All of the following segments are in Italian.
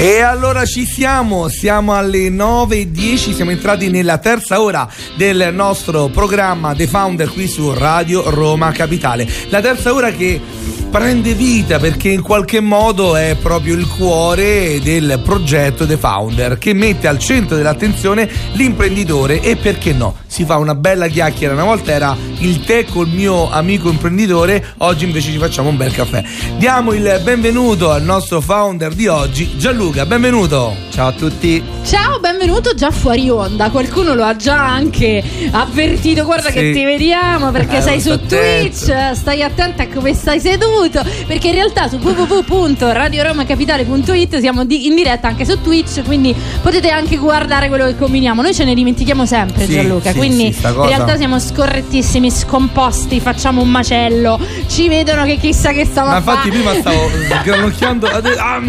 E allora ci siamo, siamo alle 9.10, siamo entrati nella terza ora del nostro programma The Founder qui su Radio Roma Capitale. La terza ora che prende vita perché in qualche modo è proprio il cuore del progetto The Founder che mette al centro dell'attenzione l'imprenditore e perché no, si fa una bella chiacchiera. Una volta era il tè col mio amico imprenditore, oggi invece ci facciamo un bel caffè. Diamo il benvenuto al nostro founder di oggi, Gianluca, benvenuto. Ciao a tutti. Ciao, benvenuto già fuori onda. Qualcuno lo ha già anche avvertito. Guarda sì. che ti vediamo perché Eh, sei su attento. Twitch. Stai attento a come stai seduto. Perché in realtà su www.radioromacapitale.it siamo di- in diretta anche su Twitch. Quindi potete anche guardare quello che combiniamo. Noi ce ne dimentichiamo sempre, Sì, Gianluca. sì, quindi in realtà siamo scorrettissimi, scomposti. Facciamo un macello. Ci vedono che chissà che stiamo Ma infatti prima stavo granocchiando. Ah,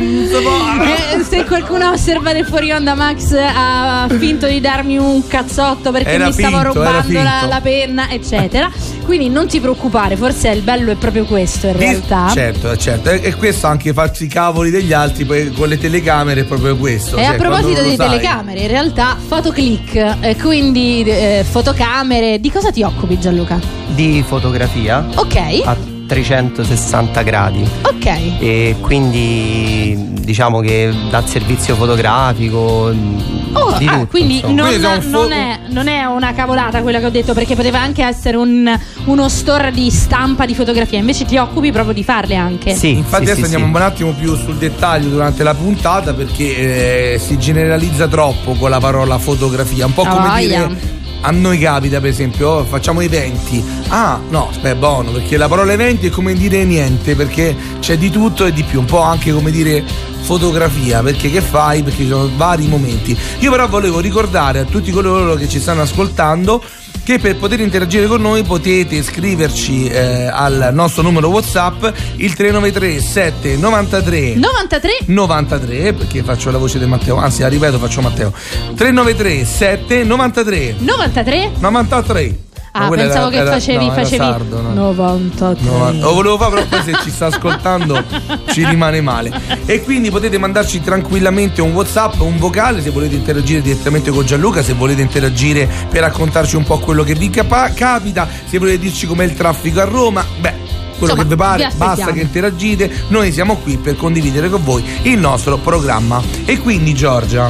Eh, se qualcuno ha osservato fuori onda Max ha finto di darmi un cazzotto perché Era mi stavo finto, era rubando la, la penna eccetera quindi non ti preoccupare forse il bello è proprio questo in realtà Certo, certo. E, e questo anche farsi i cavoli degli altri poi con le telecamere è proprio questo. e Cioè, a proposito di telecamere, in realtà Photoclick, eh, quindi eh, fotocamere, di cosa ti occupi Gianluca? Di fotografia Ok, a 360 gradi ok. e quindi diciamo che dà servizio fotografico Oh, di ah, tutto, quindi non, Quindi non fo- è, non è una cavolata quella che ho detto perché poteva anche essere un- uno store di stampa di fotografia invece ti occupi proprio di farle anche Sì, Infatti sì, adesso sì, andiamo sì. un attimo più sul dettaglio durante la puntata perché eh, si generalizza troppo con la parola fotografia, un po' Ah, come voglia. dire a noi capita per esempio, oh, facciamo eventi. Ah, no, aspetta, buono, perché la parola eventi è come dire niente, perché c'è di tutto e di più, un po' anche come dire fotografia, perché che fai? Perché ci sono vari momenti. Io però volevo ricordare a tutti coloro che ci stanno ascoltando che per poter interagire con noi potete scriverci eh, al nostro numero WhatsApp il 393 793 93 93 perché faccio la voce di Matteo, anzi la ripeto faccio Matteo. 393 7 93 93 93 Ah, Ma pensavo era- che era- facevi, no, facevi sardo, no. 93. No, lo volevo fare però poi se ci sta ascoltando ci rimane male e quindi potete mandarci tranquillamente un whatsapp un vocale se volete interagire direttamente con Gianluca se volete interagire per raccontarci un po' quello che vi capa- capita se volete dirci com'è il traffico a Roma beh quello Insomma, che vi vi pare, aspettiamo. basta che interagite, noi siamo qui per condividere con voi il nostro programma. E quindi Giorgia,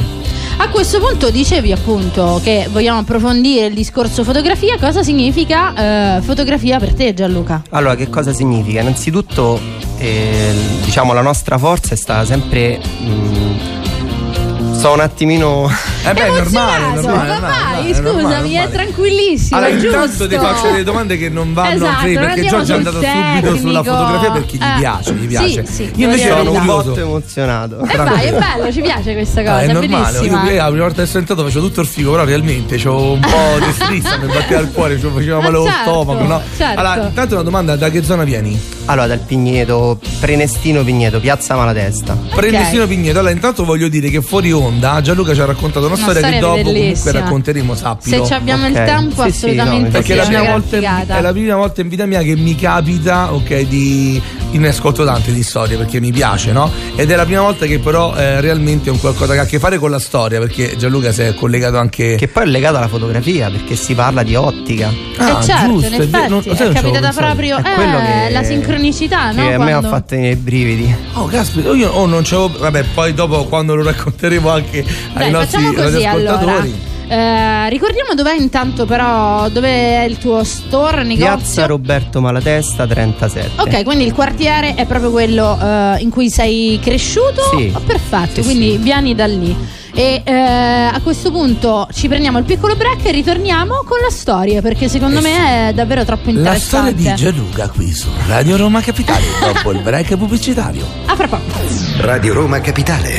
A questo punto dicevi appunto che vogliamo approfondire il discorso fotografia. Cosa significa eh, fotografia per te, Gianluca? Allora, che cosa significa? Innanzitutto, eh, diciamo, la nostra forza è stata sempre. mm, sto un attimino. Eh beh, è normale, normale, ma vai, normale, scusami, è tranquillissimo. Allora, è intanto giusto. ti faccio delle domande che non vanno Esatto, a non perché Giorgia è sul andata subito sulla fotografia perché gli Eh, piace, gli sì, piace. sì, Io invece sono molto curioso. emozionato. E vai, è bello, ci piace questa cosa, Ah, è è normale, bellissima. io, la prima volta che sono entrato facevo tutto il figo, però realmente c'ho un po' di strizza, mi batteva il cuore, cioè, faceva Ma male lo certo, stomaco, no? certo. Allora, intanto una domanda, da che zona vieni? Allora, dal Pigneto, Prenestino Pigneto, piazza Malatesta. Prendestino Pigneto. Allora, intanto voglio dire che fuori onda Gianluca ci ha raccontato una, Una storia, che storia dopo comunque bellissima. racconteremo, Se sappilo. ci abbiamo il Ok. tempo, Sì, sì, assolutamente no, Perché è sì, la, volta è la prima volta in vita mia che mi capita, ok, di. Io ne ascolto tante di storie perché mi piace, no? Ed è la prima volta che però eh, realmente è un qualcosa che ha a che fare con la storia, perché Gianluca si è collegato anche. Che poi è legato alla fotografia perché si parla di ottica. Ah, eh certo, giusto, in effetti non- sai, è capitata pensato. proprio È eh, che- la sincronicità, no? Che a me ha Quando- fatto i brividi. Oh, caspita, io oh, non c'avevo. Vabbè, poi dopo quando lo racconteremo anche ai Dai, nostri facciamo così allora. Eh, ricordiamo dov'è intanto però dove è il tuo store, Piazza negozio. Roberto Malatesta 37. Ok, quindi il quartiere è proprio quello eh, in cui sei cresciuto? Sì. Oh, perfetto, Sì, quindi sì. vieni da lì. E eh, a questo punto ci prendiamo il piccolo break e ritorniamo con la storia perché secondo Eh me è davvero troppo La storia interessante. di Gianluca qui su Radio Roma Capitale dopo il break pubblicitario. A fra poco. Radio Roma Capitale.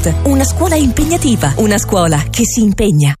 una scuola impegnativa, una scuola che si impegna.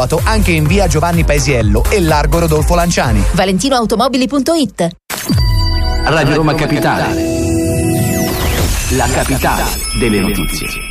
anche in via Giovanni Paesiello e largo Rodolfo Lanciani. ValentinoAutomobili.it Radio Roma Capitale. La capitale delle notizie.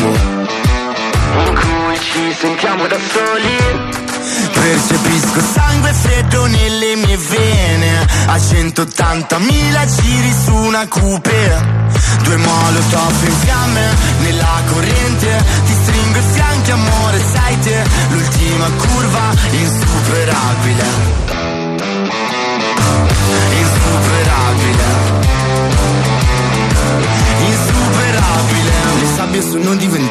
in cui ci sentiamo da soli. Percepisco sangue freddo nelle mie vene. A 180.000 giri su una coupe Due molotov in fiamme nella corrente. Ti stringo i fianchi amore sai te. L'ultima curva Insuperabile. Insuperabile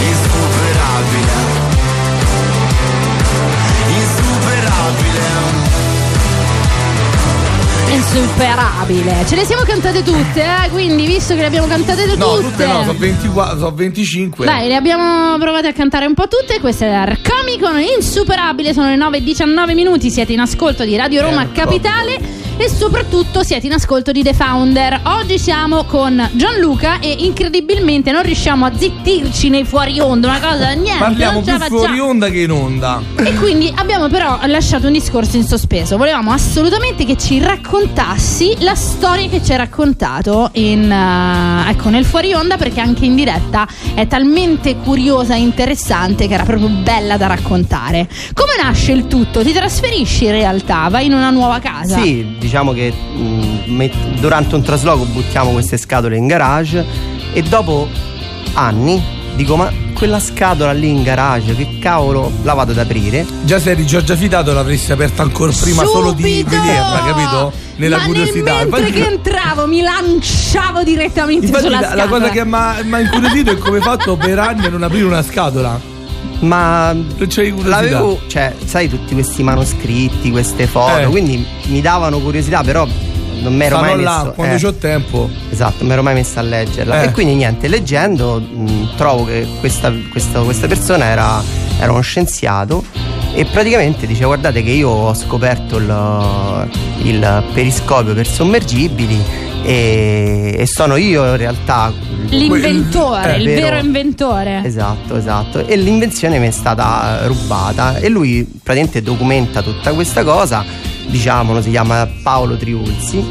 Insuperabile Insuperabile Insuperabile. Ce le siamo cantate tutte, eh? Quindi, visto che le abbiamo cantate tutte. No, tutte no, sono 24, sono 25. Dai, le abbiamo provate a cantare un po' tutte. Questa è Arcami con Insuperabile. Sono le 9.19 minuti. Siete in ascolto di Radio Roma Ecco. Capitale. E soprattutto siete in ascolto di The Founder. Oggi siamo con Gianluca e incredibilmente non riusciamo a zittirci nei fuori onda. Una cosa niente. Parliamo più fuori facciamo. onda che in onda. E quindi abbiamo però lasciato un discorso in sospeso. Volevamo assolutamente che ci raccontassi la storia che ci hai raccontato in, eh, ecco, nel fuori onda, perché anche in diretta è talmente curiosa e interessante che era proprio bella da raccontare. Come nasce il tutto? Ti trasferisci in realtà? Vai in una nuova casa? Sì, diciamo che mh, met- durante un trasloco buttiamo queste scatole in garage e dopo anni dico ma quella scatola lì in garage, che cavolo la vado ad aprire? Già se eri Giorgia Fidato l'avresti aperta ancora prima solo di Subito! vederla, capito? Nella Ma curiosità. nel mentre Infatti- che entravo mi lanciavo direttamente Infatti sulla la, la scatola. cosa che mi ha incuriosito è come hai fatto per anni a non aprire una scatola. Ma l'avevo, cioè, sai, tutti questi manoscritti, queste foto, Eh. quindi mi davano curiosità, però non mi ero mai là, messo quando eh. c'ho tempo. Esatto, non mi ero mai messa a leggerla. Eh. E quindi niente, leggendo mh, trovo che questa, questa- questa persona era, era uno scienziato e praticamente dice guardate che io ho scoperto il, il periscopio per sommergibili e, e sono io in realtà L'inventore, Eh, il vero. vero inventore. Esatto, esatto. E l'invenzione mi è stata rubata e lui praticamente documenta tutta questa cosa. Diciamolo, si chiama Paolo Triulzi.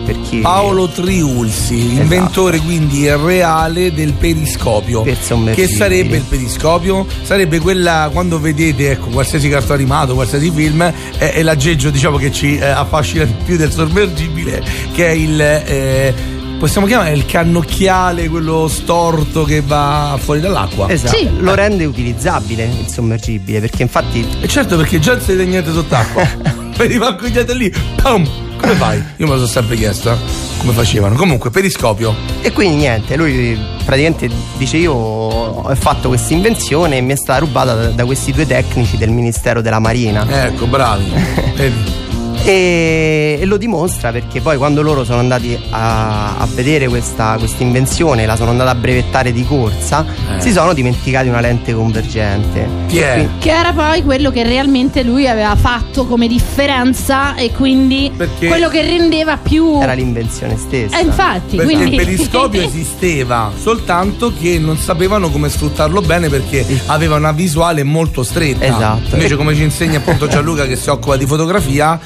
Paolo Triulzi, Esatto. inventore quindi reale del periscopio. Per Che sarebbe il periscopio? Sarebbe quella quando vedete ecco, qualsiasi cartone animato, qualsiasi film, è, è l'aggeggio diciamo che ci eh, affascina di più del sommergibile, che è il. eh, possiamo chiamare il cannocchiale, quello storto che va fuori dall'acqua. Esatto, Sì. lo rende utilizzabile il sommergibile perché infatti E certo perché già non si vede niente sott'acqua. Vedi mancogliate lì, pam! Come fai? Io me lo sono sempre chiesto, eh, come facevano. Comunque, periscopio. E quindi niente, lui praticamente dice io ho fatto questa invenzione e mi è stata rubata da, da questi due tecnici del Ministero della Marina. Ecco, bravi. Vedi? E, e lo dimostra perché poi quando loro sono andati a, a vedere questa invenzione, la sono andata a brevettare di corsa, Eh. si sono dimenticati una lente convergente. Quindi- Che era poi quello che realmente lui aveva fatto come differenza e quindi Perché- quello che rendeva più. Era l'invenzione stessa. Eh, infatti, Perché quindi. il periscopio esisteva, soltanto che non sapevano come sfruttarlo bene perché aveva una visuale molto stretta. Esatto. Invece, come ci insegna appunto Gianluca che si occupa di fotografia,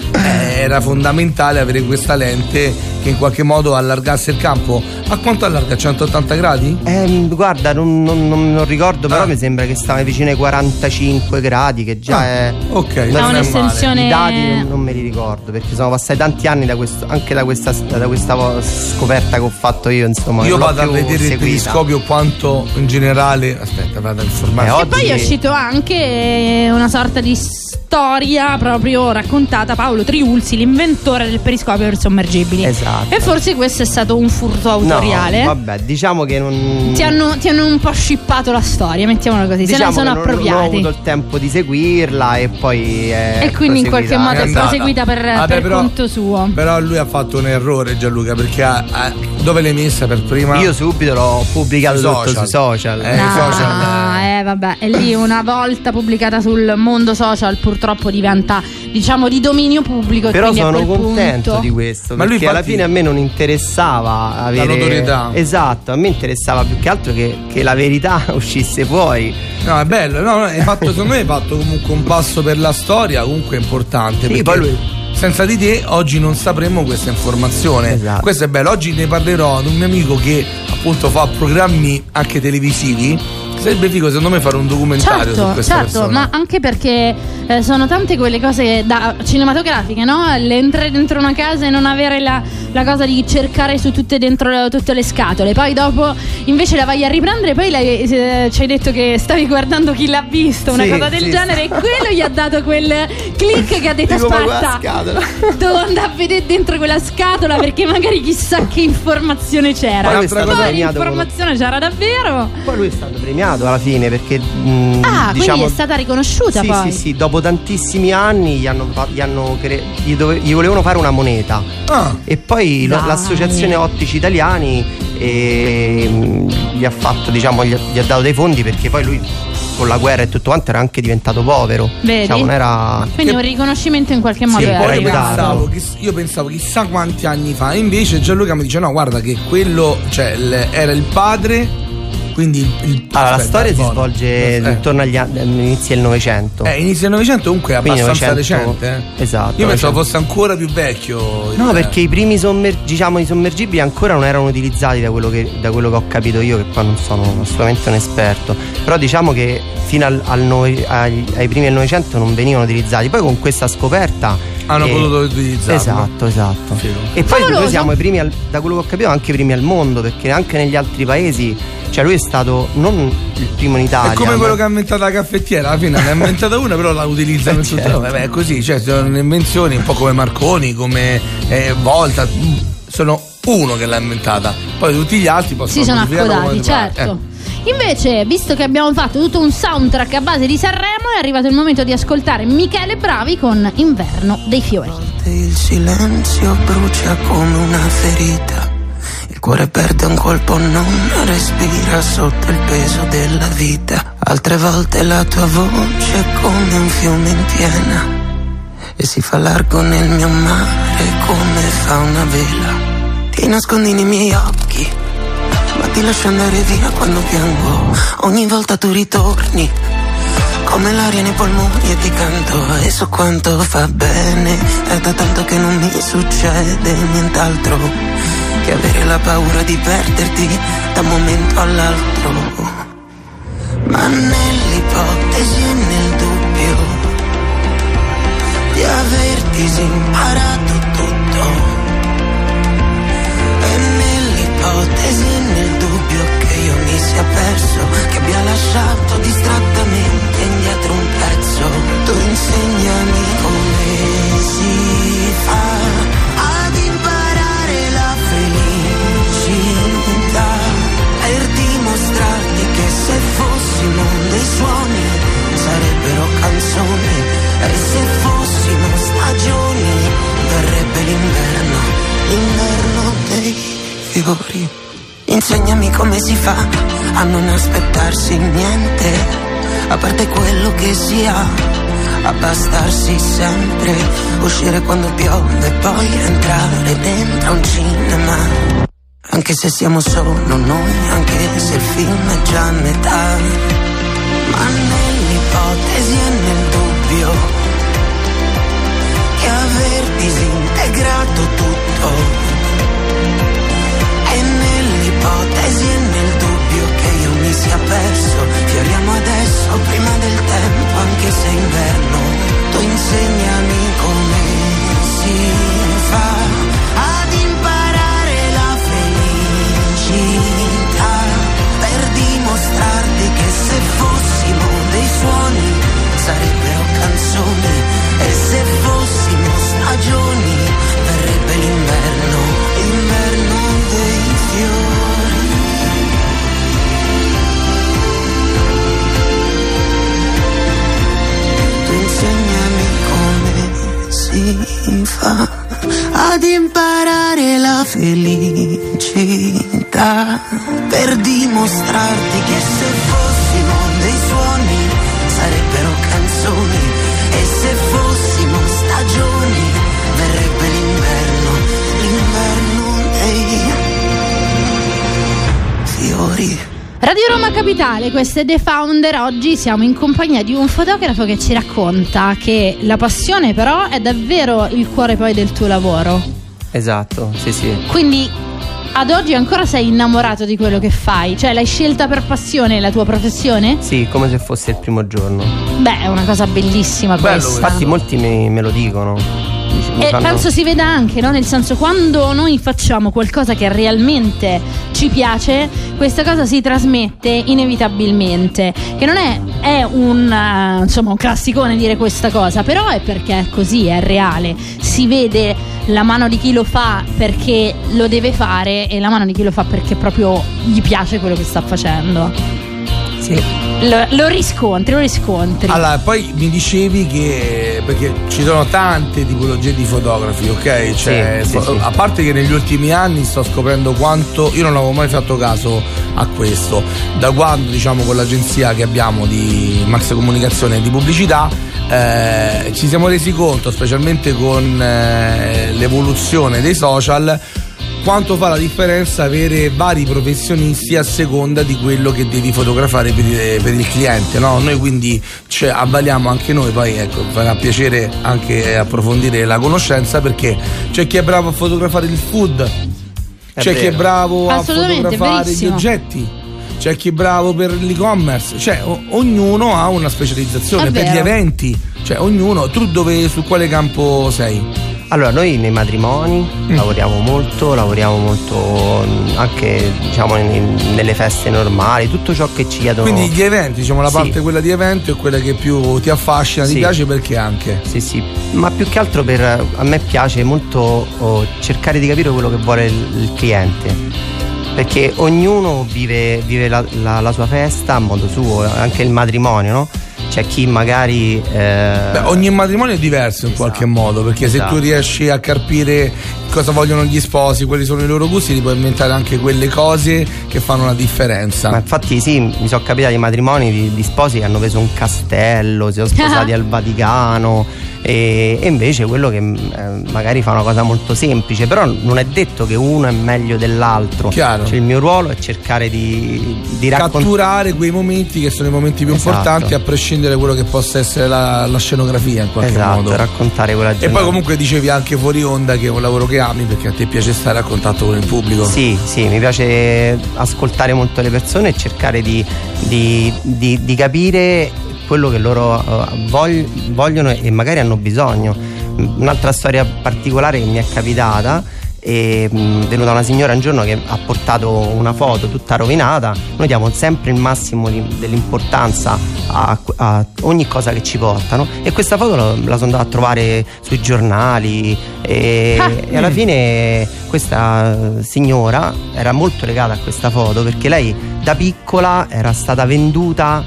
era fondamentale avere questa lente che in qualche modo allargasse il campo. A quanto allarga? 180 gradi? Ehm, guarda, non, non- non- non ricordo, però Ah. mi sembra che stava vicino ai 45 gradi, che già Ah, è. ok, non è un'estensione- male. I dati non, non me li ricordo, perché sono passati tanti anni da questo, anche da questa, da questa scoperta che ho fatto io, insomma. Io vado a vedere il periscopio quanto in generale. Aspetta, vado a informarmi. Eh, E poi è uscito anche una sorta di storia proprio raccontata Paolo Triulzi, l'inventore del periscopio per sommergibili. Esatto. E forse questo è stato un furto autoriale. No, vabbè, diciamo che non. Ti hanno, ti hanno un po' scippato la storia, mettiamola così, diciamo se ne sono che non- Non ho appropriati. avuto il tempo di seguirla e poi. è E quindi in qualche modo è proseguita per, Vabbè, per però- conto suo. Però lui ha fatto un errore Gianluca perché ha- ha- dove l'hai messa per prima? Io subito l'ho pubblicato Sui tutto social. Eh, No, social, eh, vabbè, e lì una volta pubblicata sul mondo social purtroppo diventa, diciamo, di dominio pubblico. Però sono contento punto... di questo. Ma lui perché alla fine a me non interessava avere. notorietà. Esatto, a me interessava più che altro che, che la verità uscisse fuori. No, è bello, no, no, hai fatto, secondo me hai fatto comunque un passo per la storia, comunque importante. Sì, perché poi lui- senza di te oggi non sapremmo questa informazione. Esatto. Questo è bello, oggi ne parlerò ad un mio amico che appunto fa programmi anche televisivi. Sarebbe figo secondo me fare un documentario su Certo, questa certo, persona. ma anche perché eh, sono tante quelle cose da cinematografiche, no? Entrare dentro una casa e non avere la, la cosa di cercare su tutte dentro tutte le scatole. Poi dopo invece la vai a riprendere, poi lei, eh, ci hai detto che stavi guardando chi l'ha visto, una Sì, cosa del sì. genere, e quello gli ha dato quel click che ha detto aspetta. scatola." Devo andare a vedere dentro quella scatola perché magari chissà che informazione c'era. Poi Poi l'informazione c'era davvero. Poi lui è stato premiato alla fine perché. mh, Ah, diciamo, quindi è stata riconosciuta Sì, poi. sì, sì, dopo tantissimi anni gli, hanno, gli, hanno cre- gli, dove- gli volevano fare una moneta. Ah, E poi Dai. l'associazione Ottici Italiani eh, mh, gli ha fatto, diciamo, gli ha, gli ha dato dei fondi perché poi lui con la guerra e tutto quanto era anche diventato povero. Vedi? Diciamo, non era. Quindi Che- un riconoscimento in qualche modo Sì, era poi io pensavo, chiss- io pensavo chissà quanti anni fa, e invece Gianluca mi dice: no, guarda che quello, cioè, il- era il padre. Quindi il, il- Allora, la aspetta, storia si svolge Eh. intorno agli anni, agli inizi del Novecento. Eh, inizio del Novecento comunque è abbastanza 900 recente. eh. Esatto. Io pensavo 900. fosse ancora più vecchio. il- No, perché i primi sommer- diciamo, i sommergibili ancora non erano utilizzati da quello, che, da quello che ho capito io, che poi non sono assolutamente un esperto. Però diciamo che fino al, al noi- ai, ai primi del Novecento non venivano utilizzati. Poi con questa scoperta. Hanno eh, potuto utilizzarlo. Esatto, esatto. Figo. E poi Favoloso. noi siamo i primi, al- da quello che ho capito, anche i primi al mondo, perché anche negli altri paesi Cioè lui è stato non il primo in Italia. È come ma- quello che ha inventato la caffettiera, alla fine ne ha inventata una, però la utilizzano in tutto. certo. Vabbè, è così, cioè sono invenzioni un po' come Marconi, come eh, Volta, sono uno che l'ha inventata, poi tutti gli altri possono Si sono accodati, pare. certo. Invece, visto che abbiamo fatto tutto un soundtrack a base di Sanremo, è arrivato il momento di ascoltare Michele Bravi con Inverno dei fiori. Il silenzio brucia come una ferita. Cuore perde un colpo, non respira sotto il peso della vita. Altre volte la tua voce è come un fiume in piena. E si fa largo nel mio mare come fa una vela. Ti nascondi nei miei occhi, ma ti lascio andare via quando piango. Ogni volta tu ritorni. Come l'aria nei polmoni e ti canto e so quanto fa bene. È da tanto che non mi succede nient'altro Che avere la paura di perderti da un momento all'altro. Ma nell'ipotesi e nel dubbio Di aver disimparato tutto e nell'ipotesi e nel dubbio che io mi sia perso, che abbia lasciato distrattamente fa a non aspettarsi niente, a parte quello che si ha, abbastarsi sempre, uscire quando piove e poi entrare dentro un cinema. Anche se siamo solo noi, anche se il film è già a metà, ma nell'ipotesi e nel dubbio che aver disintegrato tutto e nell'ipotesi e nel sia perso, fioriamo adesso prima del tempo, anche se è inverno. Tu insegnami come si fa ad imparare la felicità, per dimostrarti che se fossimo dei suoni sarebbero canzoni e se fossimo stagioni verrebbe l'inverno, l'inverno dei fiori. Imparare la felicità per dimostrarti che se fossimo dei suoni sarebbero canzoni e se fossimo stagioni verrebbe l'inverno, l'inverno dei fiori. Radio Roma Capitale, questo è The Founder. Oggi siamo in compagnia di un fotografo che ci racconta che la passione, però, è davvero il cuore poi del tuo lavoro. Esatto, sì, sì. Quindi ad oggi ancora sei innamorato di quello che fai? Cioè, l'hai scelta per passione la tua professione? Sì, come se fosse il primo giorno. Beh, è una cosa bellissima questa. Infatti molti me, me lo dicono. E fanno- penso si veda anche, no? Nel senso, quando noi facciamo qualcosa che realmente ci piace, questa cosa si trasmette inevitabilmente. Che non è, è un, eh, insomma, un classicone dire questa cosa, però è perché è così, è reale. Si vede la mano di chi lo fa perché lo deve fare e la mano di chi lo fa perché proprio gli piace quello che sta facendo. Sì. Lo, lo riscontri, lo riscontri. Allora, poi mi dicevi che perché ci sono tante tipologie di fotografi, ok? Cioè, Sì, sì, a parte che negli ultimi anni sto scoprendo quanto io non avevo mai fatto caso a questo. Da quando, diciamo, con l'agenzia che abbiamo di Max Comunicazione e di pubblicità, eh, ci siamo resi conto, specialmente con eh, l'evoluzione dei social, quanto fa la differenza avere vari professionisti a seconda di quello che devi fotografare per, il- per il cliente, no? Noi quindi cioè, avvaliamo anche noi, poi ecco, farà piacere anche approfondire la conoscenza perché c'è chi è bravo a fotografare il food, È c'è chi è vero. bravo a fotografare gli verissimo. oggetti. C'è chi è bravo per l'e-commerce, cioè o- ognuno ha una specializzazione È per gli vero. eventi, cioè ognuno, tu dove, su quale campo sei? Allora, noi nei matrimoni Mm. lavoriamo molto, lavoriamo molto mm, anche diciamo in- nelle feste normali, tutto ciò che ci chiedono. Quindi gli eventi, diciamo la Sì. parte quella di evento è quella che più ti affascina, ti Sì. piace perché anche. Sì, sì, ma più che altro per a me piace molto oh, cercare di capire quello che vuole il, il cliente. Perché ognuno vive, vive la, la- la sua festa a modo suo, anche il matrimonio, no? C'è chi magari. eh, Beh, ogni matrimonio è diverso in qualche modo, perché se Esatto. tu riesci a capire cosa vogliono gli sposi, quali sono i loro gusti, ti puoi inventare anche quelle cose che fanno la differenza. Ma infatti sì, mi sono capitati matrimoni di, di sposi che hanno preso un castello, si sono sposati al Vaticano e, e invece quello che eh, magari fa una cosa molto semplice, però non è detto che uno è meglio dell'altro. Chiaro. Cioè, il mio ruolo è cercare di, di raccontare... catturare quei momenti che sono i momenti più Esatto. importanti a prescindere da quello che possa essere la, la scenografia in qualche Esatto, modo raccontare quella e giornata. poi comunque dicevi anche fuori onda che è un lavoro che ami perché a te piace stare a contatto con il pubblico Sì, sì, mi piace ascoltare molto le persone e cercare di, di- di- di capire quello che loro eh, vogl- vogliono e magari hanno bisogno. Un'altra storia particolare che mi è capitata è mh, venuta una signora un giorno che ha portato una foto tutta rovinata. Noi diamo sempre il massimo di- dell'importanza a, a ogni cosa che ci portano e questa foto la, la sono andata a trovare sui giornali e, Ah. e alla fine questa signora era molto legata a questa foto perché lei da piccola era stata venduta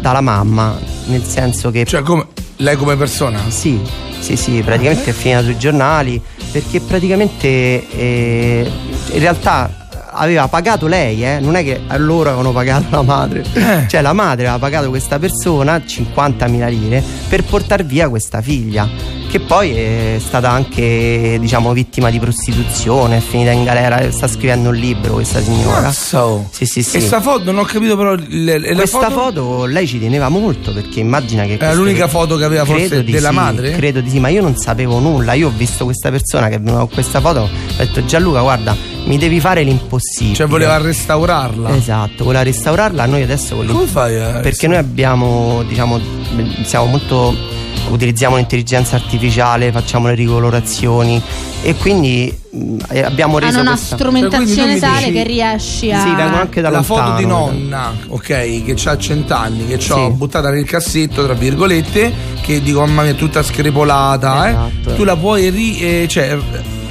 dalla mamma, nel senso che... cioè come lei come persona Sì, sì, sì, praticamente è finita sui giornali perché praticamente eh, in realtà aveva pagato lei, eh? non è che loro avevano pagato la madre, Eh. cioè la madre aveva pagato questa persona 50.000 lire per portare via questa figlia, che poi è stata anche diciamo vittima di prostituzione, è finita in galera, sta scrivendo un libro questa signora. Mazza, oh. Sì, sì, sì. e sta foto non ho capito però le, le- Questa foto, foto... lei ci teneva molto perché immagina che. Era l'unica foto che aveva forse della sì, madre? Credo di sì, ma io non sapevo nulla. Io ho visto questa persona che con questa foto. Ho detto Gianluca, guarda, mi devi fare l'impossibile. cioè voleva restaurarla Esatto, voleva restaurarla. Noi adesso con come fai a Perché noi abbiamo, diciamo, siamo molto. Utilizziamo l'intelligenza artificiale, facciamo le ricolorazioni e quindi mh, eh, abbiamo reso Hanno una questa... Cioè, strumentazione mi tale dici- che riesci a. Sì, vengono anche da la foto di nonna, ok, che ha cent'anni, che ho Sì. buttata nel cassetto, tra virgolette, che dico, mamma mia, è tutta screpolata, Esatto. eh. Tu la puoi ri... eh, cioè,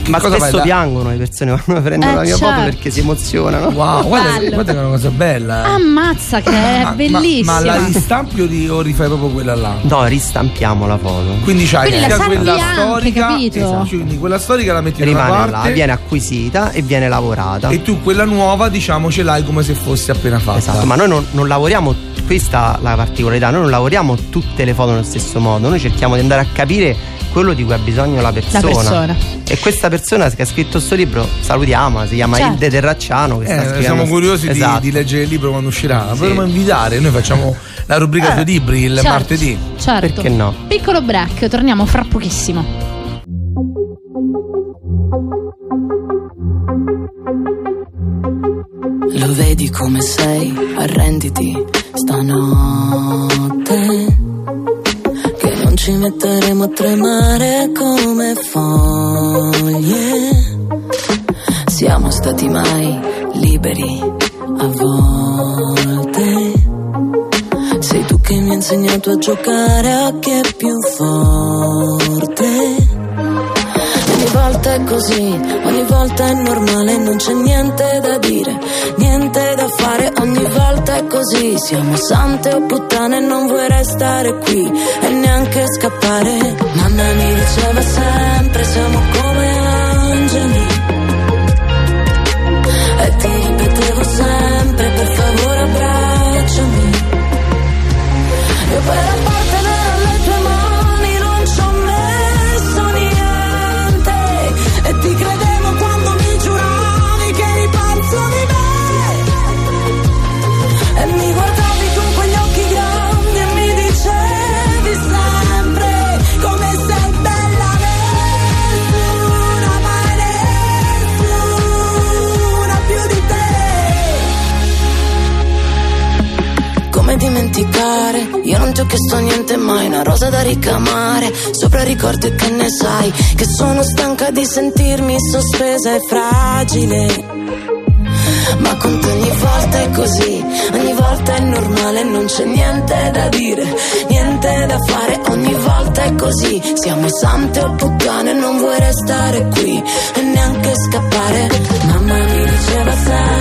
Ma cosa spesso La- piangono le persone quando prendono Eh, la mia foto certo. perché si emozionano. Wow, guarda, guarda che è una cosa bella. eh. Ammazza, che è Ma- bellissima. Ma, ma la ristampi o, ri- o rifai proprio quella là? No, ristampiamo la foto. Quindi c'hai Quindi la sia quella anche, storica, capito? esatto, quindi quella storica la metti da una Rimane là, parte viene acquisita e viene lavorata. e tu quella nuova, diciamo, ce l'hai come se fosse appena fatta. Esatto, ma noi non, non lavoriamo, questa è la particolarità, noi non lavoriamo tutte le foto nello stesso modo, noi cerchiamo di andare a capire quello di cui ha bisogno la persona. persona. E questa persona che ha scritto questo libro, salutiamo, si chiama Certo. Ilde Terracciano. Che sta Eh, scrivendo- siamo curiosi di- Esatto. di, leggere il libro quando uscirà. La potremmo invitare, noi facciamo la rubrica sui libri il Certo, martedì. Certo. Perché no? Piccolo break, torniamo fra pochissimo. Lo vedi come sei, arrenditi stanotte. Che non ci metteremo a tremare come foglie. Stati mai liberi a volte. Sei tu che mi hai insegnato a giocare a chi è più forte. Ogni volta è così, ogni volta è normale, non c'è niente da dire, niente da fare, ogni volta è così, siamo sante o puttane, non vuoi restare qui e neanche scappare. Mamma mi diceva sempre, siamo come sun ti ho chiesto niente mai Una rosa da ricamare Sopra ricordi che ne sai Che sono stanca di sentirmi sospesa e fragile ma con te ogni volta è così, ogni volta è normale, non c'è niente da dire, niente da fare, ogni volta è così. Siamo sante o puttane, non vuoi restare qui e neanche scappare. Mamma mi diceva sempre,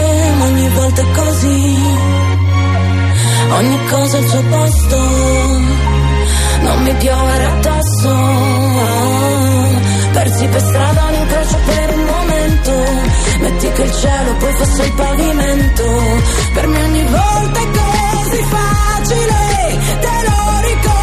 volta è così. Ogni cosa al suo posto. Non mi piove addosso. Persi per strada un incrocio per un momento. Metti che il cielo poi fosse il pavimento. Per me ogni volta è così facile. Te lo ricordi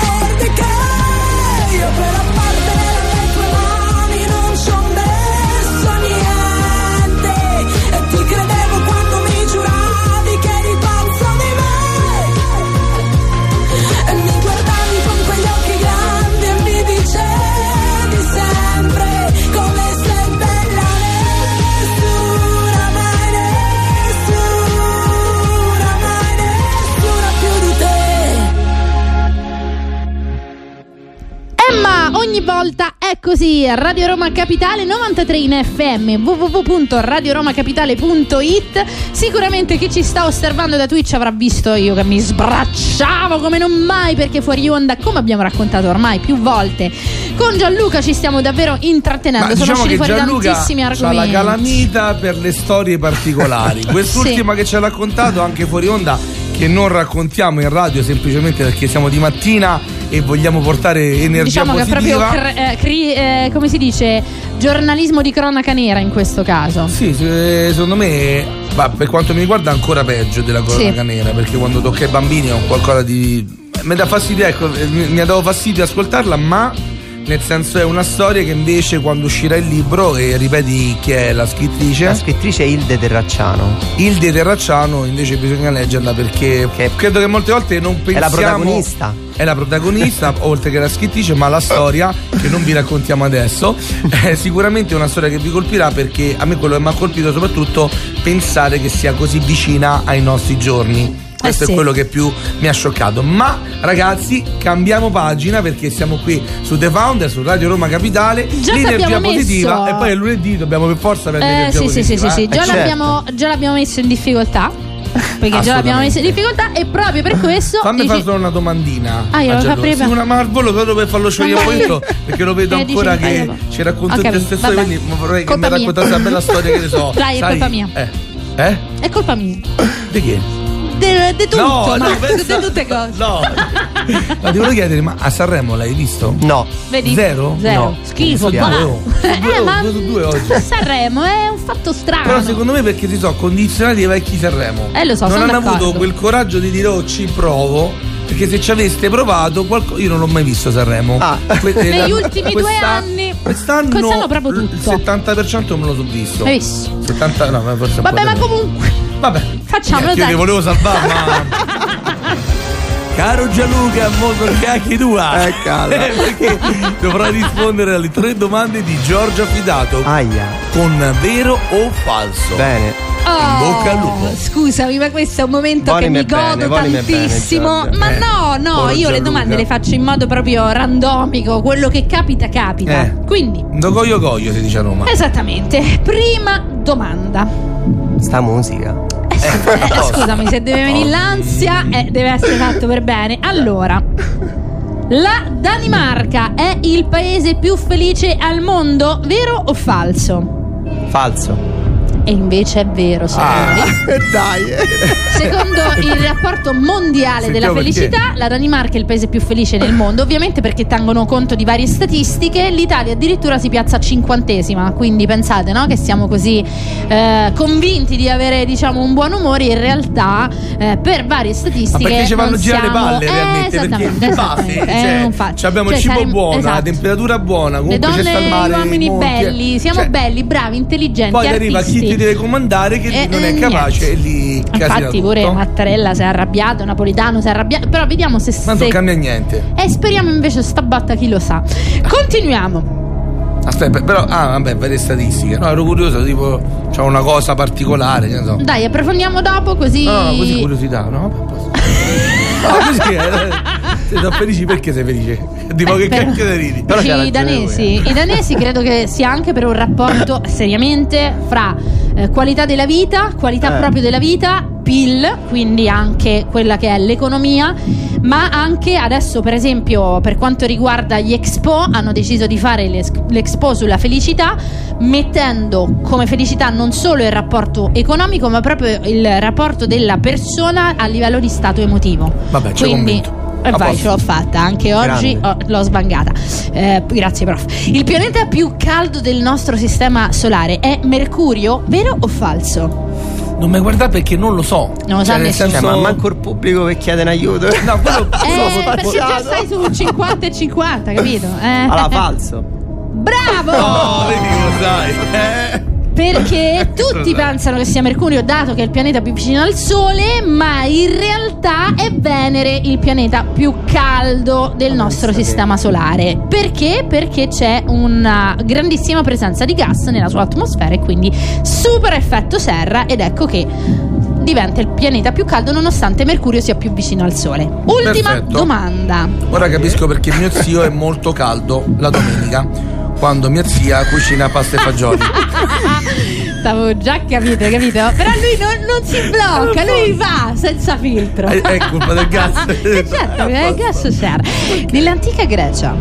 è così. Radio Roma Capitale 93 in FM, www.radioromacapitale.it. Sicuramente chi ci sta osservando da Twitch avrà visto io che mi sbracciavo come non mai perché fuori onda, come abbiamo raccontato ormai più volte. Con Gianluca ci stiamo davvero intrattenendo. Ma Sono diciamo usciti fuori Gianluca tantissimi ha la argomenti. calamita per le storie particolari. Quest'ultima che ci ha raccontato anche fuori onda, che non raccontiamo in radio semplicemente perché siamo di mattina e vogliamo portare energia Diciamo che è positiva. proprio, cr- eh, cri- eh, come si dice, giornalismo di cronaca nera in questo caso. Sì, se- secondo me, ma per quanto mi riguarda, ancora peggio della cronaca Sì. nera. Perché quando tocca ai bambini è un qualcosa di. Mi dà fastidio, ecco, mi, mi ha dato fastidio ascoltarla, ma nel senso è una storia che invece quando uscirà il libro, e ripeti chi è la scrittrice? La scrittrice è Ilde Terracciano. Ilde Terracciano invece bisogna leggerla perché credo che molte volte non pensiamo la protagonista. è la protagonista oltre che la scrittrice ma la storia che non vi raccontiamo adesso è sicuramente una storia che vi colpirà perché a me quello che mi ha colpito soprattutto pensare che sia così vicina ai nostri giorni questo Eh sì. è quello che più mi ha scioccato ma ragazzi cambiamo pagina perché siamo qui su The Founder su Radio Roma Capitale Già l'energia positiva messo- e poi è lunedì dobbiamo per forza prendere Eh, sì, sì, sì, positiva sì, sì. eh. Già, Eh, certo. l'abbiamo, già l'abbiamo messo in difficoltà. Perché già l'abbiamo messo in difficoltà e proprio per questo. Fammi i fare solo una domandina. Ah, io lo saprei Sì, una ma al volo solo per farlo sciogliere un po' Vabbè. io, perché lo vedo Eh, ancora dici, che vai, ci racconta capito, queste storie, vabbè. quindi vorrei che Colpa mi mia. raccontasse una bella storia che ne so. Dai, è sai- colpa mia. Eh? Eh? È colpa mia. Di che? Di tutto, No, no, ma pensa- di tutte cose. No. Ma ti volevo chiedere, ma a Sanremo l'hai visto? No. Vedi? Zero? Zero. No. Schifo, due, oh. Su due, Eh, oh, ma due oggi. Sanremo è un fatto strano. Però secondo me perché si sono condizionati ai vecchi Sanremo. Eh, lo so, Non sono hanno d'accordo. avuto quel coraggio di dire oh ci provo. Perché se ci aveste provato, qualco- io non l'ho mai visto Sanremo. Ah. Que- eh, Negli la- ultimi due questa- anni. Quest'anno, Quest'anno proprio il tutto. 70% me lo so visto. Hai visto? 70 no, forse Vabbè, ma comunque. Vabbè. Facciamolo, Io dai. ti volevo salvare, ma. Caro Gianluca, molto cacchi tua. Eh, calma. perché dovrà rispondere alle tre domande di Giorgio Affidato Aia. con vero o falso. Bene. Oh, bocca al lupo. Scusami, ma questo è un momento Volimi che mi bene, godo bene, tantissimo. Giorgia. ma Eh, no, no, io le Gianluca. domande le faccio in modo proprio randomico. Quello che capita, capita. Eh. Quindi, Do goio goio si dice a Roma. esattamente. Prima domanda. Sta musica. Eh, scusami, se deve venire l'ansia, eh, deve essere fatto per bene. Allora, la Danimarca è il paese più felice al mondo, vero o falso? Falso. E invece è vero, signori. Ah, dai. Secondo il rapporto mondiale Sentiamo della perché. felicità, la Danimarca è il paese più felice nel mondo, ovviamente perché tengono conto di varie statistiche. L'Italia addirittura si piazza cinquantesima, quindi pensate no? che siamo così eh, convinti di avere diciamo, un buon umore, in realtà eh, per varie Ma statistiche... perché ci fanno non girare le palle Eh, realmente? Perché di base cioè, eh, non fa- ci abbiamo cioè, cibo saremo- buono, la esatto. temperatura buona, Le comunque c'è donne sta il mare. gli uomini monti, belli, siamo cioè, belli, bravi, intelligenti, Poi arriva chi ti deve comandare che Eh, non è eh, capace e lì Infatti pure tutto. Mattarella si è arrabbiato, Napolitano si è arrabbiato, però vediamo se... Ma non se... cambia niente. E speriamo invece sta botta chi lo sa. Continuiamo. Aspetta, però, ah, vabbè, le statistiche. No, ero curioso, tipo, c'è una cosa particolare, che so. Dai, approfondiamo dopo così. No, no, così curiosità, no? No, così eh, sono felici perché sei felice? Tipo che però- cacchio di ridi? Dici i danesi, I danesi credo che sia anche per un rapporto seriamente fra eh, qualità della vita, qualità Eh. proprio della vita, PIL, quindi anche quella che è l'economia, ma anche adesso per esempio per quanto riguarda gli Expo hanno deciso di fare l'Expo sulla felicità mettendo come felicità non solo il rapporto economico ma proprio il rapporto della persona a livello di stato emotivo. Vabbè, quindi convinto. E vai, ce l'ho fatta. Anche oggi ho- l'ho svangata. Eh, grazie, prof. Il pianeta più caldo del nostro sistema solare è Mercurio, vero o falso? Non mi guarda perché non lo so. Non lo sa nel nessuno. Cioè, ma manco il pubblico che chiede un aiuto. No, quello Eh, perché già stai su 50 e 50, capito? Eh. Alla falso. Bravo! No, vedi lo sai. Eh. Perché tutti pensano che sia Mercurio, dato che è il pianeta più vicino al Sole, ma in realtà è Venere il pianeta più caldo del nostro sistema solare. Perché? Perché c'è una grandissima presenza di gas nella sua atmosfera e quindi super effetto serra ed ecco che diventa il pianeta più caldo nonostante Mercurio sia più vicino al Sole. Ultima Perfetto. domanda. Ora capisco perché mio zio è molto caldo la domenica. Quando mia zia cucina pasta e fagioli. Stavo già capito, capito? Però lui non, non si blocca, lui va senza filtro. È, è colpa del gas. Eh, certo, il gas serra. Nell'antica Grecia,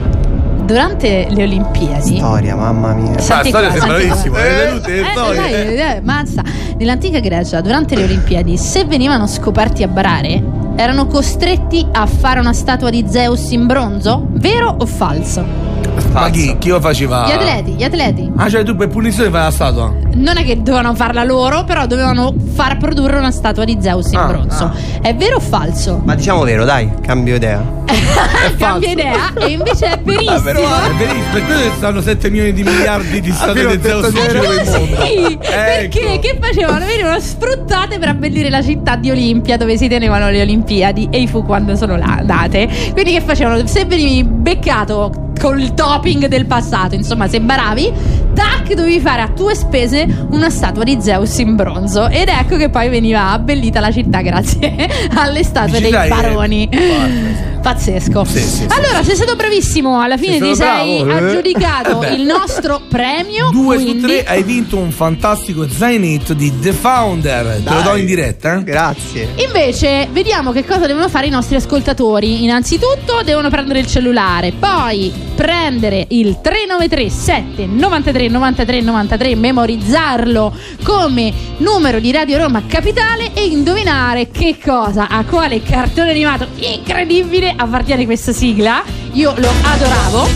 durante le Olimpiadi. Storia, mamma mia. Senti storia qua, sei senti bravissimo, qua. hai venute Eh, storie. dai, eh, mazza. Nell'antica Grecia, durante le Olimpiadi, se venivano scoperti a barare, erano costretti a fare una statua di Zeus in bronzo? Vero o falso? Ma chi? Chi lo faceva? Gli atleti, gli atleti. Ah, cioè tu per punizione fai la statua? Non è che dovevano farla loro, però dovevano far produrre una statua di Zeus in Ah, bronzo. È vero o falso? Ma diciamo vero, dai, cambio idea. Cambia idea e invece è verissimo. È verissimo, per quello che stanno 7 milioni di miliardi di statue Abbiamo di Zeus in giro per il mondo. Sì, perché Ecco. che facevano? Venivano sfruttate per abbellire la città di Olimpia dove si tenevano le Olimpiadi e i fu quando sono là, date. Quindi che facevano? Se venivi beccato col topping del passato, insomma, se baravi, tac, dovevi fare a tue spese una statua di Zeus in bronzo. Ed ecco che poi veniva abbellita la città grazie alle statue dei baroni. guarda. Pazzesco. Sì, sì, sì. allora, sei stato bravissimo. Alla fine Sei ti sei bravo, eh? aggiudicato Eh il nostro premio. Due su quindi... tre hai vinto un fantastico zainetto di The Founder. Te lo do in diretta, eh? Grazie. Invece, vediamo che cosa devono fare i nostri ascoltatori. Innanzitutto devono prendere il cellulare, poi prendere il 393 7 93 93 93, memorizzarlo come numero di Radio Roma Capitale e indovinare che cosa, a quale cartone animato incredibile appartiene questa sigla. Io lo adoravo.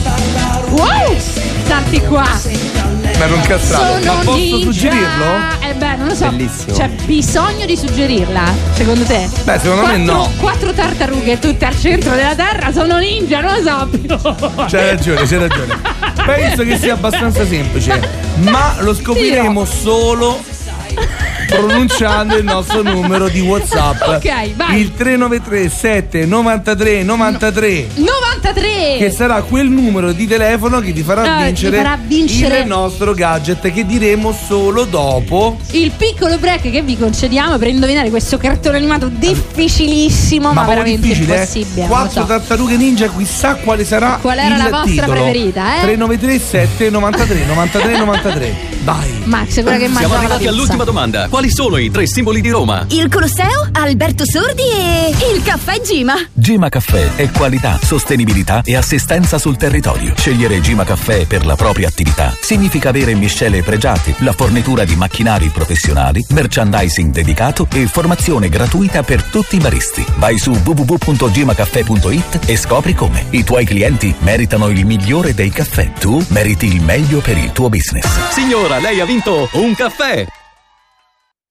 Wow! Starti qua. Ma non castrato. Sono Ma posso ninja. suggerirlo? Eh beh, non lo so. Bellissimo. C'è bisogno di suggerirla, secondo te? Beh, secondo me quattro, no. Quattro tartarughe tutte al centro della terra sono ninja, non lo so. C'hai ragione, c'hai ragione. Penso che sia abbastanza semplice, ma lo scopriremo solo pronunciando il nostro numero di WhatsApp. Ok, vai. Il 393 7 93 93 93! che sarà quel numero di telefono che ti farà, ti vincere, farà vincere- il nostro gadget che diremo solo dopo. Il piccolo break che vi concediamo per indovinare questo cartone animato difficilissimo, ma, proprio veramente difficile, eh? impossibile. Quattro so. tartarughe ninja, chissà quale sarà Qual era il la vostra titolo. preferita, eh? 393 7 93 93 93. Dai. Max, quella che Siamo mangiava la arrivati pizza. all'ultima domanda. Quali sono i tre simboli di Roma? Il Colosseo, Alberto Sordi e il caffè Gima. Gema Caffè è qualità, sostenibilità mobilità e assistenza sul territorio. Scegliere Gima Caffè per la propria attività significa avere miscele pregiate, la fornitura di macchinari professionali, merchandising dedicato e formazione gratuita per tutti i baristi. Vai su www.gimacaffè.it e scopri come. I tuoi clienti meritano il migliore dei caffè. Tu meriti il meglio per il tuo business. Signora, lei ha vinto un caffè!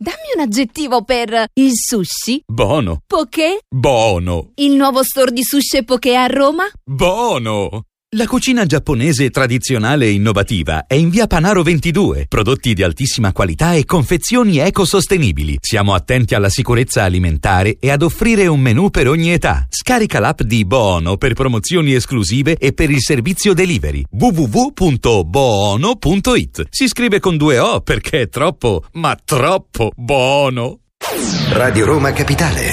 Dammi un aggettivo per il sushi. Buono. Poké? Buono. Il nuovo store di sushi e poké a Roma? Buono. La cucina giapponese tradizionale e innovativa è in via Panaro 22. Prodotti di altissima qualità e confezioni ecosostenibili. Siamo attenti alla sicurezza alimentare e ad offrire un menù per ogni età. Scarica l'app di Boono per promozioni esclusive e per il servizio delivery. www.boono.it. Si scrive con due O perché è troppo, ma troppo buono. Radio Roma Capitale.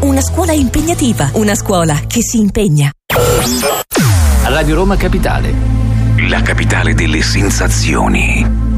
una scuola impegnativa, una scuola che si impegna. Radio Roma Capitale. La capitale delle sensazioni.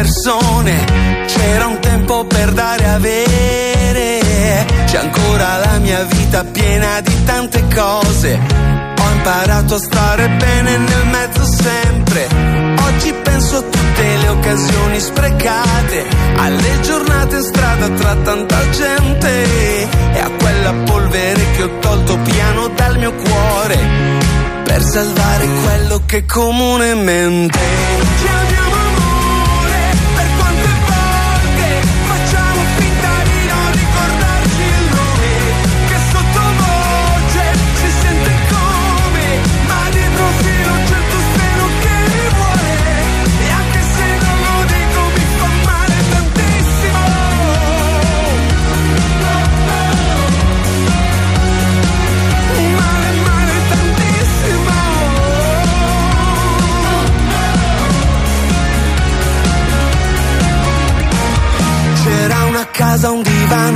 Persone, c'era un tempo per dare e avere, c'è ancora la mia vita piena di tante cose, ho imparato a stare bene nel mezzo sempre, oggi penso a tutte le occasioni sprecate, alle giornate in strada tra tanta gente. E a quella polvere che ho tolto piano dal mio cuore. Per salvare quello che comunemente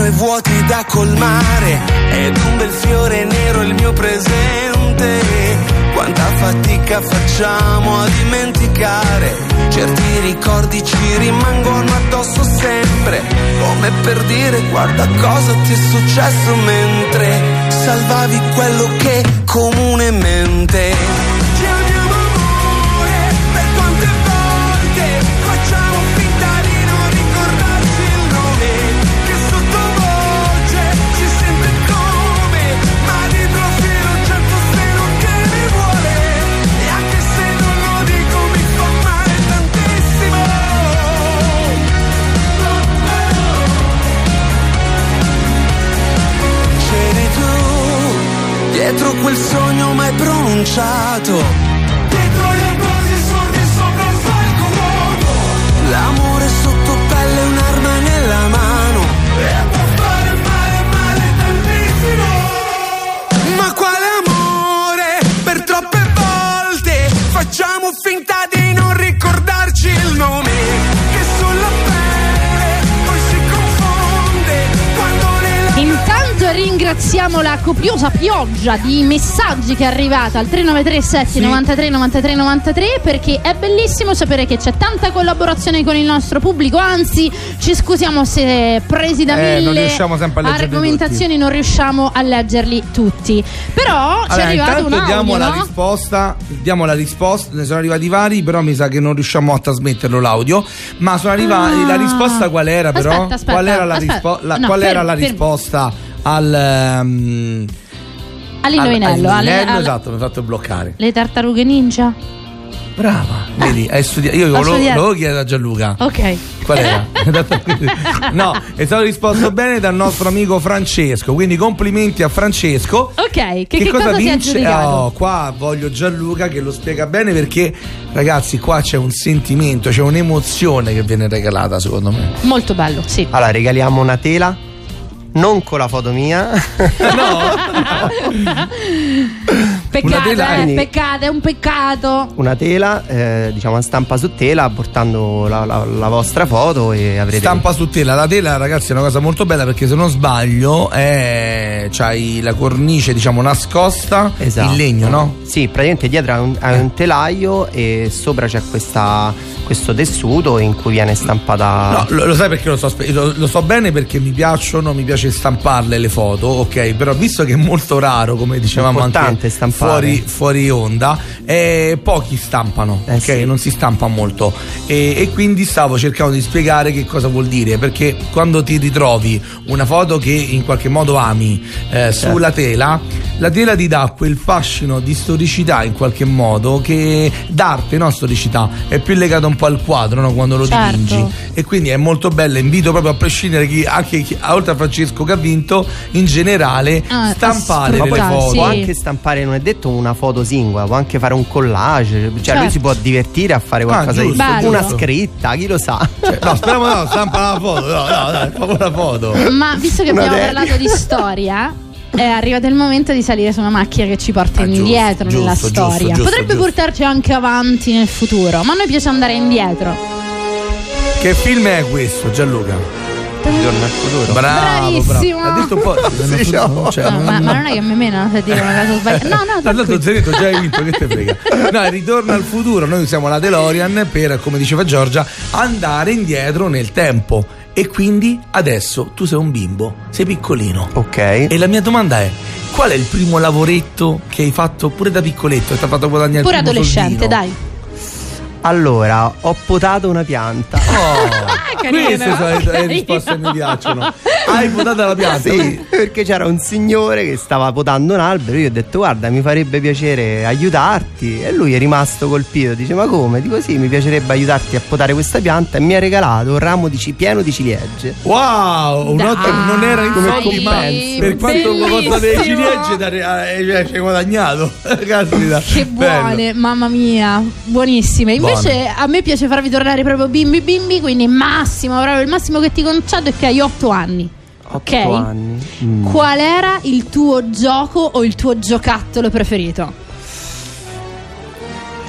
e vuoti da colmare. Ed un bel fiore nero il mio presente. Quanta fatica facciamo a dimenticare. Certi ricordi ci rimangono addosso sempre. Come per dire guarda cosa ti è successo mentre Salvavi quello che comunemente lasciato ringraziamo la copiosa pioggia di messaggi che è arrivata al 3937 93 93 93 perché è bellissimo sapere che c'è tanta collaborazione con il nostro pubblico, anzi ci scusiamo se presi da Eh, non mille leggerli argomentazioni non riusciamo a leggerli tutti. Però ci è Allora, arrivato un intanto audio, diamo la no? risposta, diamo la risposta, ne sono arrivati vari, però mi sa che non riusciamo a trasmetterlo l'audio, ma sono arrivati Ah. la risposta qual era però? Aspetta, aspetta, qual era la, aspetta. rispo- la- No, qual era fermi, la fermi. risposta al ehm, All'indovinello, al- all'indovinello, alle- esatto, mi ha fatto bloccare. Le tartarughe ninja? Brava, vedi, hai studiato. Io lo, lo chiedere a Gianluca. Ok. Qual era? no, è stato risposto bene dal nostro amico Francesco. Quindi complimenti a Francesco. Ok, che, che cosa, si è aggiudicato? Oh, qua voglio Gianluca che lo spiega bene perché, ragazzi, qua c'è un sentimento, c'è un'emozione che viene regalata, secondo me. Molto bello, sì. Allora, regaliamo una tela. Non con la foto mia. Peccato, tela- eh, peccato, è un peccato. una tela, eh, diciamo a stampa su tela, portando la, la- la vostra foto e avrete. Stampa su tela. La tela, ragazzi, è una cosa molto bella perché se non sbaglio è... c'hai la cornice, diciamo, nascosta Esatto. in legno, no? Sì, praticamente dietro hai un, hai un telaio e sopra c'è questa, questo tessuto in cui viene stampata. No, lo, lo sai perché lo so, lo, lo so bene perché mi piacciono, mi piace stamparle le foto, ok? Però visto che è molto raro, come dicevamo anche Importante stampare. Fuori, fuori onda, eh, pochi stampano, Eh ok? sì. Non si stampa molto. E, e quindi stavo cercando di spiegare che cosa vuol dire, perché quando ti ritrovi una foto che in qualche modo ami eh, Certo. sulla tela, la tela ti dà quel fascino di storicità in qualche modo che d'arte, no storicità, è più legato un po' al quadro, no? Quando lo Certo. dipingi e quindi è molto bello invito proprio a prescindere chi anche chi, oltre a Francesco che ha vinto in generale Ah, stampare Ma delle poi assolutamente, foto sì. può anche stampare, non è detto una foto singola, può anche fare un collage. Cioè, Certo. lui si può divertire a fare qualcosa giusto, di giusto. una Bello. scritta, chi lo sa. Cioè, no speriamo no stampa la foto no no dai fa una foto Ma visto che Una abbiamo dedica. parlato di storia. È arrivato il momento di salire su una macchina che ci porta Ah, giusto, indietro nella giusto, storia. giusto, giusto, Potrebbe giusto. portarci anche avanti nel futuro, ma a noi piace andare indietro. che film è questo Gianluca? Ritorno al futuro. bravo Bravissimo. bravo ha detto un po' Sì, no. cioè, No, ma, ma non è che mi menano se dico una cosa sbagliata. No, no, Tanto detto già hai vinto, che te frega. No, ritorno al futuro. Noi usiamo la DeLorean per, come diceva Giorgia, andare indietro nel tempo. E quindi adesso tu sei un bimbo, sei piccolino. Ok. E la mia domanda è: qual è il primo lavoretto che hai fatto pure da piccoletto e ti ha fatto guadagnare Pure il primo adolescente, soldino? dai. Allora, ho potato una pianta. Oh, carino. queste sono le- le risposte che mi piacciono. Hai potato la pianta? Sì, perché c'era un signore che stava potando un albero. Io ho detto, guarda, mi farebbe piacere aiutarti. E lui è rimasto colpito. Dice, ma come? Dico, sì, mi piacerebbe aiutarti a potare questa pianta. E mi ha regalato un ramo di ci- pieno di ciliegie. Wow, un ottimo- non era in soldi, ma compenso. per quanto costa delle ciliegie ci hai guadagnato. Caspita. Che Bello. buone, mamma mia, buonissime. Invece a me piace farvi tornare proprio bimbi bimbi, quindi massimo, proprio il massimo che ti concedo è che hai 8 anni. Ok? Otto anni. Mm. Qual era il tuo gioco o il tuo giocattolo preferito?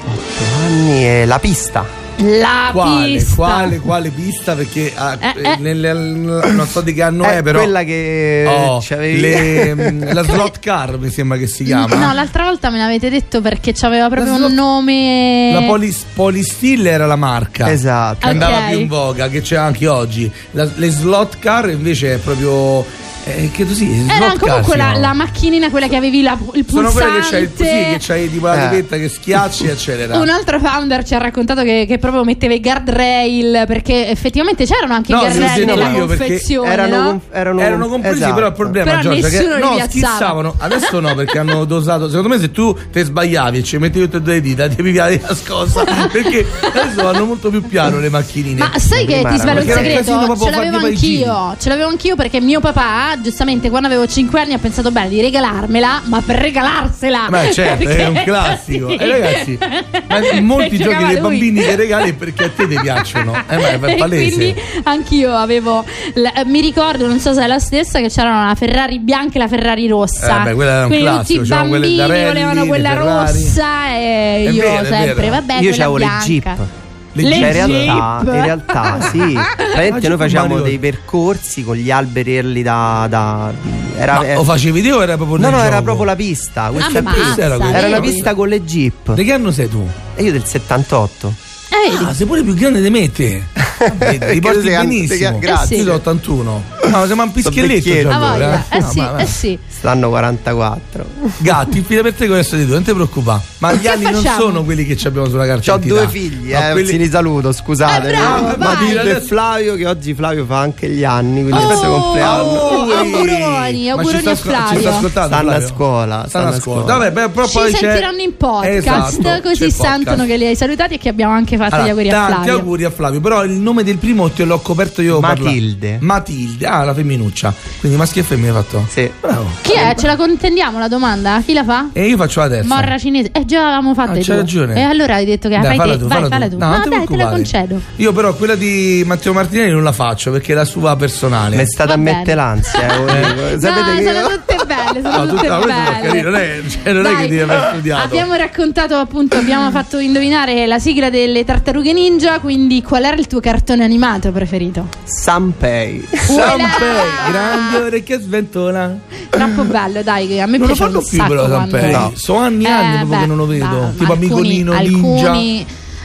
Otto anni e la pista. La Quale, pista. quale, quale pista? Perché ah, Eh, eh, eh. nelle- non so di che anno è, È però. quella che Oh, c'avevi- le- la slot car mi sembra che si chiama. No, l'altra volta me l'avete detto perché c'aveva proprio slot- un nome. La Polis, Polistill era la marca. Esatto. Che andava Ok. più in voga, che c'è anche oggi. La- le slot car invece è proprio. Eh, credo sì. slot Era comunque la, la macchinina, quella che avevi la- il Sono pulsante. quelle che c'hai, sì, che c'hai tipo la Eh. levetta che schiacci e accelera. Un altro founder ci ha raccontato che, che proprio metteva i guardrail perché effettivamente c'erano anche No, i guardrail nella io confezione. erano, no? erano, Erano compresi, esatto. però il problema Però Giorgia, che no, piazzava. schizzavano. Adesso no, perché hanno dosato. Secondo me, se tu te sbagliavi e ci metti tutte e due le dita, ti pigliavi la scossa. perché adesso vanno molto più piano le macchinine. Ma sai che ti svelo il segreto? Ce l'avevo anch'io. Ce l'avevo anch'io perché mio papà, giustamente, quando avevo 5 anni, ha pensato bene di regalarmela, ma per regalarsela. Ma certo, è un Perché- classico. sì. E ragazzi, ma molti Perché giochi dei lui. bambini che regali perché a te ti piacciono. Eh, ma è palese. quindi anch'io avevo. la- eh, mi ricordo, non so se è la stessa, che c'erano la Ferrari bianca e la Ferrari rossa. Eh, beh, quella era un quindi classico, tutti i bambini da rally, volevano le quella rossa e È io vero, sempre, vabbè, Io quella bianca. Jeep. Le Cioè, in realtà, in realtà sì. Praticamente noi facevamo Mario. dei percorsi con gli alberi da. da era, Ma lo facevi vedere o era proprio no, no, era gioco? proprio la pista. Questa Ammazza, pista era era una vedi? pista con le jeep. Di che anno sei tu? E io del 78. Eh? Ah, sei pure più grande di me te. Vedi, Li porti benissimo. Grazie. Io sono 81. No, siamo un già Ah, allora. Eh No, sì, ma- eh sì. Stanno 44. Gatti, fine per te con adesso di tu, non ti preoccupare. Ma gli anni non sono quelli che ci abbiamo sulla carta Ho due figli, eh, quelli- anzi li saluto, scusate. Eh, bravo, Eh. Matilde e Flavio, che oggi Flavio fa anche gli anni, quindi Oh, questo compleanno. auguroni, Ma auguroni ci sta a ascol- Ci sta Flavio. ascoltando Stanno a Flavio? scuola, Stanno a scuola. Vabbè, però Ci poi c'è- sentiranno in podcast, così sentono che li hai salutati e che abbiamo anche fatto Allora, gli auguri a tanti Flavio. auguri a Flavio, però il nome del primo te l'ho coperto io. parla- Matilde. Matilde, ah, la femminuccia. Quindi maschio e femmina hai fatto? Sì. Bravo. Chi è? Ce la contendiamo la domanda? Chi la fa? E io faccio la terza. Morra cinese. Eh già l'avevamo fatta Ah, c'hai ragione. E allora hai detto che la Dai, fai falla te. tu, Vai, falla falla tu. tu. No, No, dai, te la concedo. Io però quella di Matteo Martinelli non la faccio perché è la sua personale. Mi è stata a mettere l'ansia, eh, voi dico. Sapete no, che sono tutte belle, sono No, tu- tutte è belle. carino, non è, cioè, non è Dai, che devi aver studiato. Abbiamo raccontato appunto, abbiamo fatto indovinare la sigla delle tartarughe ninja, quindi qual era il tuo cartone animato preferito? Sanpei. Sanpei, grande orecchia sventola. Troppo bello, dai, a me Non lo piace fanno un più sacco però quando- Sanpei. No. Sono anni e Eh, anni beh, che non lo vedo. bah, tipo alcuni- Amigolino, Ninja.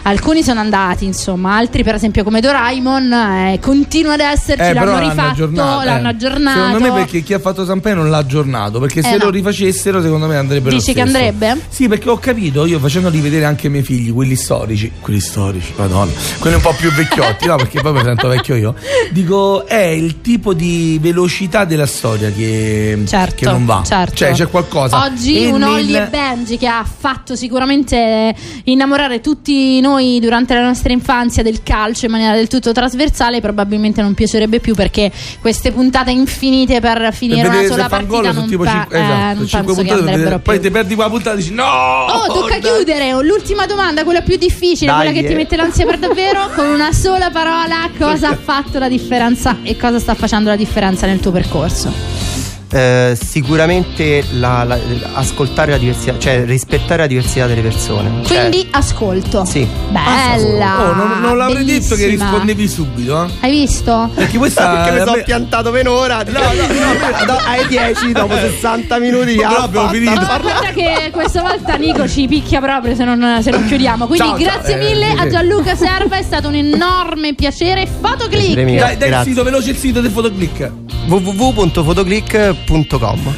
Alcuni, sono andati, insomma, altri per esempio come Doraemon eh, continua ad esserci, Eh, l'hanno rifatto, aggiornato, l'hanno eh. aggiornato. Secondo me perché chi ha fatto Sanpei non l'ha aggiornato. Perché se Eh, lo no. rifacessero, secondo me andrebbe Dici che andrebbe? Sì, perché ho capito, io facendoli vedere anche ai miei figli, quelli storici, quelli storici, madonna, quelli un po' più vecchiotti, no? Perché poi mi sento vecchio io. Dico, è il tipo di velocità della storia che, Certo, che non va. certo. Cioè, c'è qualcosa. Oggi E un nel- Olli e Benji che ha fatto sicuramente innamorare tutti noi durante la nostra infanzia del calcio in maniera del tutto trasversale, probabilmente non piacerebbe più perché queste puntate infinite per finire per una sola partita non, tipo pa- cinque, eh, esatto, non penso che puntate per andrebbero poi ti perdi quella puntata e dici no! Oh, tocca chiudere. L'ultima domanda, quella più difficile, Dai, quella che eh. ti mette l'ansia per davvero. Con una sola parola, cosa ha fatto la differenza e cosa sta facendo la differenza nel tuo percorso? Eh, sicuramente la- la- ascoltare la diversità, cioè rispettare la diversità delle persone. Cioè, Quindi ascolto. sì. Bella. Oh, non, non l'avrei detto che bellissima. rispondevi subito, eh? Hai visto? Perché questa perché mi a sono piantato un'ora. No, no, no, no, ai 10 dopo 60 minuti. Ma ah, abbiamo finito. Oh, guarda che questa volta Nico ci picchia proprio se non, se non chiudiamo. Quindi Ciao, ciao. grazie Eh, mille a sì. Gianluca Serva, è stato un enorme piacere. Fotoclick. Dai, dai il sito, veloce il sito del fotoclick. www.fotoclick.com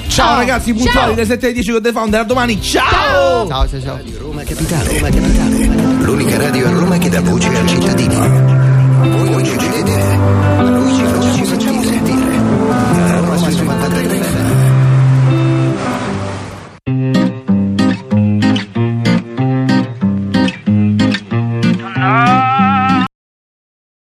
Ciao, ragazzi, puntuali Ciao. dalle 7 alle 10 con The Founder. A domani, ciao! Ciao, ciao, ciao. Roma Capitale. Roma Capitale. L'unica radio a Roma che dà voce ai cittadini.